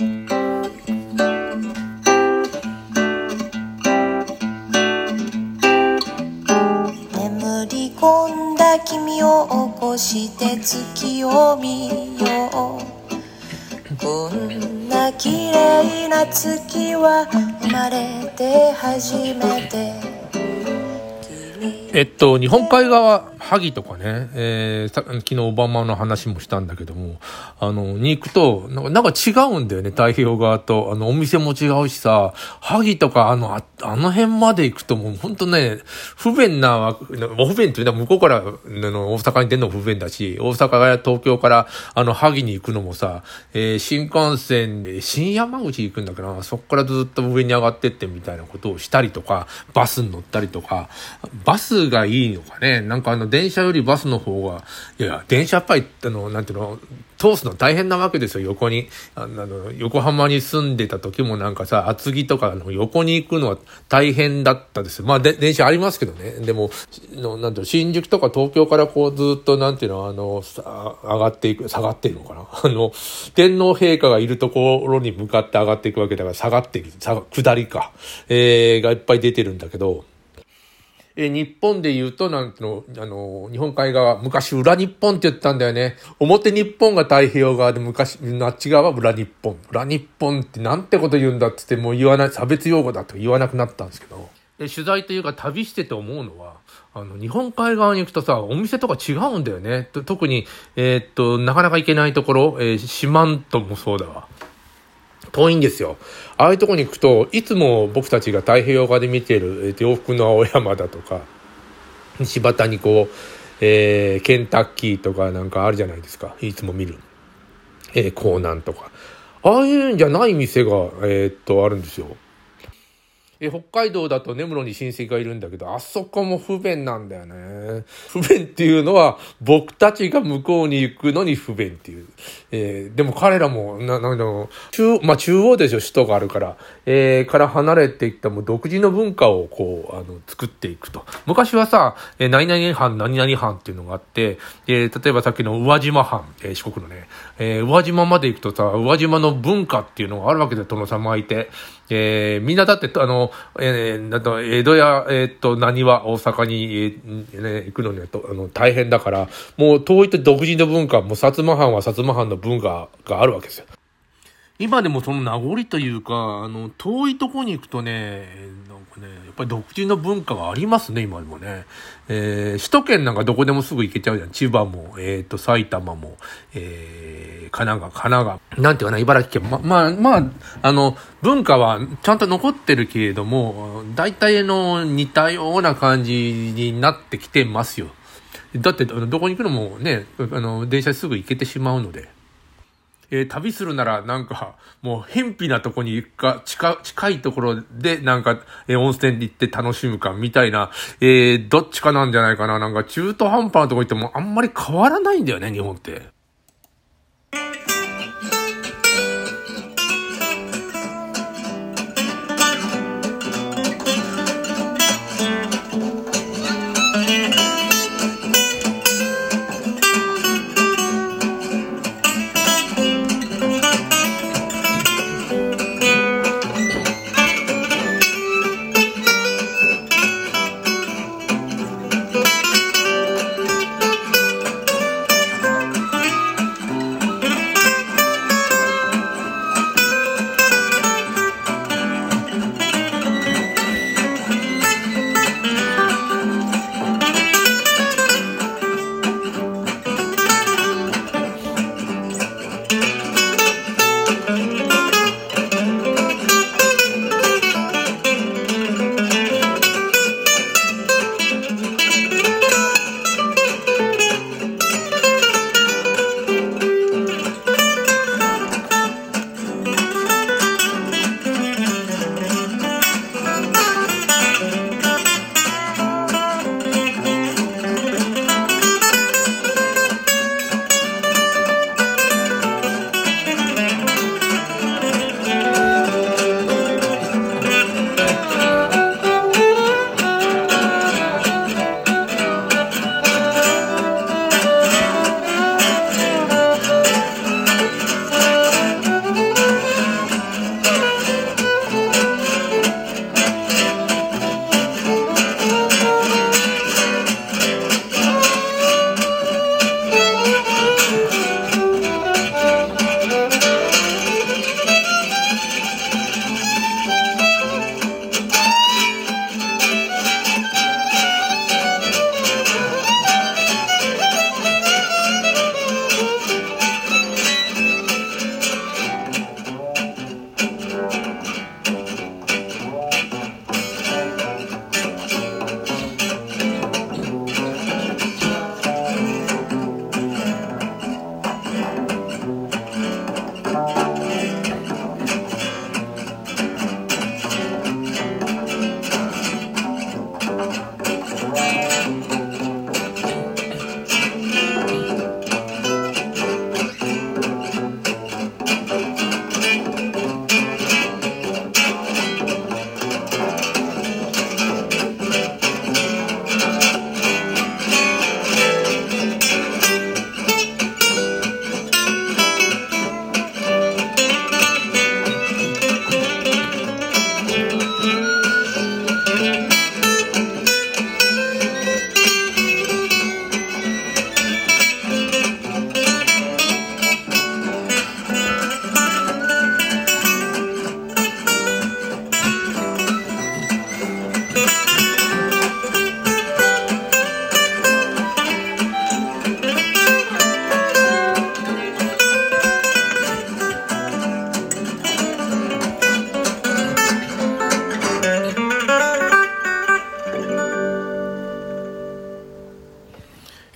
眠り込んだ君を起こして月を見よう。こんな綺麗な月は生まれて初めて。えっと、日本海側、萩とかね、えー、昨日オバマの話もしたんだけども、あの、に行くと、なんか違うんだよね、太平洋側と。あの、お店も違うしさ、萩とか、あの、ああの辺まで行くともうほんとね、不便な、不便っていうのは向こうから、あの、大阪に出るのも不便だし、大阪や東京から、あの、萩に行くのもさ、えー、新幹線で、新山口行くんだから、そっからずっと上に上がってってみたいなことをしたりとか、バスに乗ったりとか、バスがいいのかね。なんかあの、電電車よりバスの方が、いやいや、電車やっぱり、あの、なんていうの、通すの大変なわけですよ、横に。あの、横浜に住んでた時もなんかさ、厚木とかの横に行くのは大変だったですまあ、で、電車ありますけどね。でも、のなんていうの、新宿とか東京からこうずっとなんていうの、あの、上がっていく、下がっているのかな。あの、天皇陛下がいるところに向かって上がっていくわけだから、下がっていく、下りか、えー、がいっぱい出てるんだけど、え日本で言うと、なんての、あの、日本海側、昔裏日本って言ったんだよね。表日本が太平洋側で昔、あっち側は裏日本。裏日本ってなんてこと言うんだって言ってもう言わない、差別用語だと言わなくなったんですけど。で取材というか旅してて思うのは、あの、日本海側に行くとさ、お店とか違うんだよね。特に、えー、っと、なかなか行けないところ、えー、四万十もそうだわ。遠いんですよ。ああいうとこに行くと、いつも僕たちが太平洋側で見てる、えー、洋服の青山だとか、柴田にこう、えー、ケンタッキーとかなんかあるじゃないですか。いつも見る。えー、コーナンとか。ああいうんじゃない店が、えー、っと、あるんですよ。え北海道だと根室に親戚がいるんだけど、あそこも不便なんだよね。不便っていうのは、僕たちが向こうに行くのに不便っていう。えー、でも彼らも、な、なんだろう、中、まあ中央でしょ、首都があるから。えー、から離れていったも独自の文化をこう、あの、作っていくと。昔はさ、えー、何々藩、何々藩っていうのがあって、えー、例えばさっきの宇和島藩、えー、四国のね、えー、宇和島まで行くとさ、宇和島の文化っていうのがあるわけで、殿様いて。えー、みんなだって、あの、えー、だと、江戸や、えー、っと、何は大阪に、えー、ね、行くのにはとあの大変だから、もう遠いと独自の文化、もう薩摩藩は薩摩藩の文化があるわけですよ。今でもその名残というか、あの、遠いとこに行くとね、なんかね、やっぱり独自の文化がありますね、今でもね。えー、首都圏なんかどこでもすぐ行けちゃうじゃん。千葉も、えっ、ー、と、埼玉も、えー、神奈川、神奈川、なんていうかな、茨城県。ま、まあ、まあ、あの、文化はちゃんと残ってるけれども、大体の似たような感じになってきてますよ。だって、どこに行くのもね、あの、電車すぐ行けてしまうので。えー、旅するならなんか、もう、偏僻なとこに行くか、近、近いところでなんか、えー、温泉に行って楽しむか、みたいな、えー、どっちかなんじゃないかな。なんか、中途半端なとこ行ってもあんまり変わらないんだよね、日本って。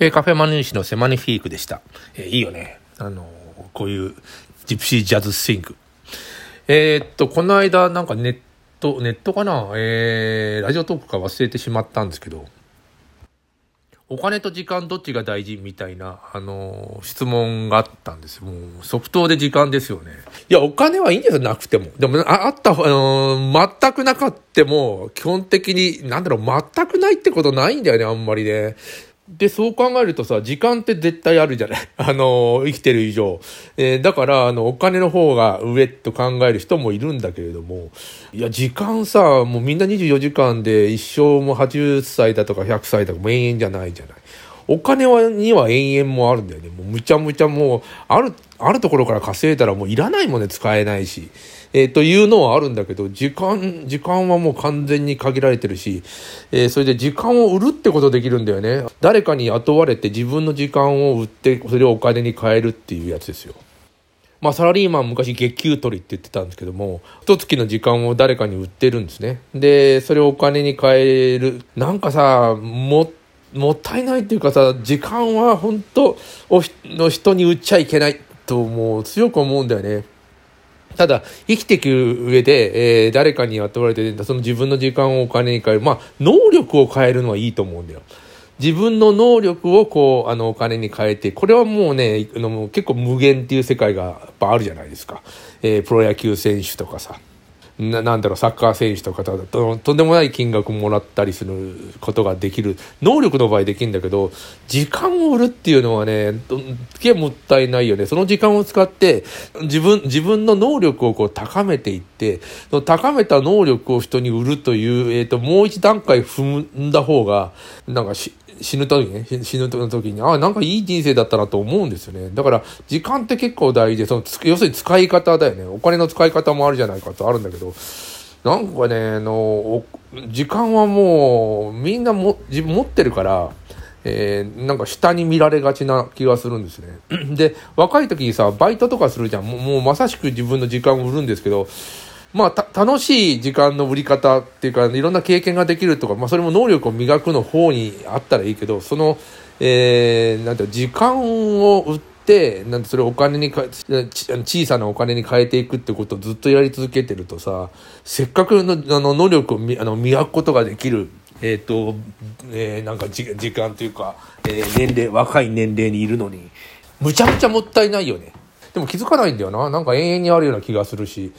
えー、カフェマヌーシのセマニフィークでした。えー、いいよね。あのこういうジプシージャズスイング。えー、っと、この間なんかネット、ネットかな？えー、ラジオトークか忘れてしまったんですけど、お金と時間どっちが大事みたいな、あのー、質問があったんですよ。もう、即答で時間ですよね。いや、お金はいいんですよ、なくても。でも、ああった、あのー、全くなかっても、基本的に、なんだろう、全くないってことないんだよね、あんまりね。で、そう考えるとさ、時間って絶対あるじゃない？あの、生きてる以上。えー、だから、あの、お金の方が上と考える人もいるんだけれども、いや、時間さ、もうみんな24時間で一生も80歳だとか100歳だとかも永遠じゃないじゃない。お金はには永遠もあるんだよね。もうむちゃむちゃもう、ある、あるところから稼いだらもういらないもんね、使えないし。えー、というのはあるんだけど、時間、時間はもう完全に限られてるし、えー、それで時間を売るってことできるんだよね。誰かに雇われて自分の時間を売って、それをお金に変えるっていうやつですよ。まあ、サラリーマン昔月給取りって言ってたんですけども、一月の時間を誰かに売ってるんですね。で、それをお金に変える。なんかさ、もっと、もったいないっていうかさ、時間は本当の人に売っちゃいけないともう強く思うんだよね。ただ、生きていく上で、えー、誰かに雇われて、その自分の時間をお金に変える。まあ、能力を変えるのはいいと思うんだよ。自分の能力をこう、あの、お金に変えて、これはもうね、の結構無限っていう世界がやっぱあるじゃないですか。えー、プロ野球選手とかさ。ななんだろうサッカー選手とかととんでもない金額もらったりすることができる。能力の場合できるんだけど時間を売るっていうのはねけもったいないよねその時間を使って自分自分の能力をこう高めていってその高めた能力を人に売るという、えーと、もう一段階踏んだ方がなんかし死ぬ時ね、死ぬ時に、ああ、なんかいい人生だったなと思うんですよね。だから、時間って結構大事で、その、要するに使い方だよね。お金の使い方もあるじゃないかとあるんだけど、なんかね、あの、時間はもう、みんなも、自分持ってるから、えー、なんか下に見られがちな気がするんですね。で、若い時にさ、バイトとかするじゃん。もうまさしく自分の時間を売るんですけど、まあ、楽しい時間の売り方っていうか、いろんな経験ができるとか、まあ、それも能力を磨くの方にあったらいいけど、その、えー、なんて時間を売って、なんてそれをお金にか、小さなお金に変えていくってことをずっとやり続けてるとさ、せっかくのあの能力をあの磨くことができる、えっ、ー、と、えー、なんか時間というか、えー、年齢、若い年齢にいるのに、むちゃくちゃもったいないよね。でも気づかないんだよな。なんか永遠にあるような気がするし。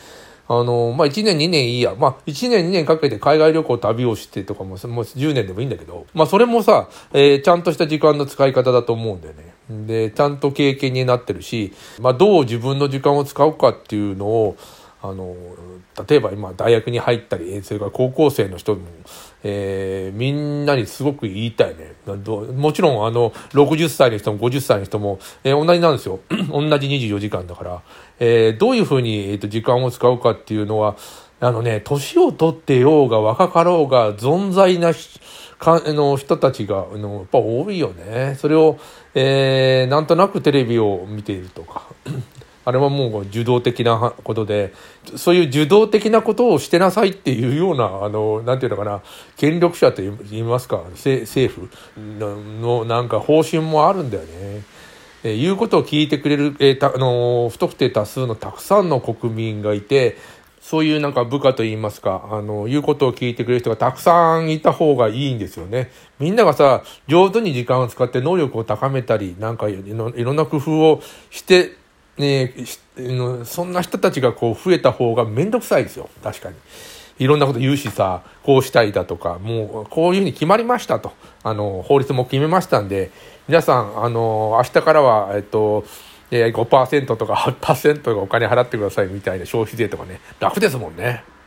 あの、まあ、1年2年いいや。まあ、1年2年かけて海外旅行旅をしてとかも、もう10年でもいいんだけど、まあ、それもさ、えー、ちゃんとした時間の使い方だと思うんだよね。で、ちゃんと経験になってるし、まあ、どう自分の時間を使うかっていうのを、あの、例えば今大学に入ったり、それから高校生の人も、えー、みんなにすごく言いたいね。もちろんあの、60歳の人も50歳の人も、えー、同じなんですよ。同じ24時間だから。えー、どういうふうに、えーと、時間を使うかっていうのは、あのね、年を取ってようが若かろうが存在なかの人たちがあのやっぱ多いよね。それを、えー、なんとなくテレビを見ているとか。あれはもう受動的なことで、そういう受動的なことをしてなさいっていうような、あの、なんていうのかな、権力者と言いますか、政府のなんか方針もあるんだよね。えー、言うことを聞いてくれる、えー、たあの不特定多数のたくさんの国民がいて、そういうなんか部下といいますか、あの、言うことを聞いてくれる人がたくさんいた方がいいんですよね。みんながさ、上手に時間を使って能力を高めたり、なんかいろんな工夫をして、ね、そんな人たちがこう増えた方がめんどくさいですよ。確かに。いろんなこと言うしさ、こうしたいだとか、もうこういうふうに決まりましたと。あの、法律も決めましたんで、皆さん、あの、明日からは、えっと、え5%とか8%とかお金払ってくださいみたいな消費税とかね、楽ですもんね。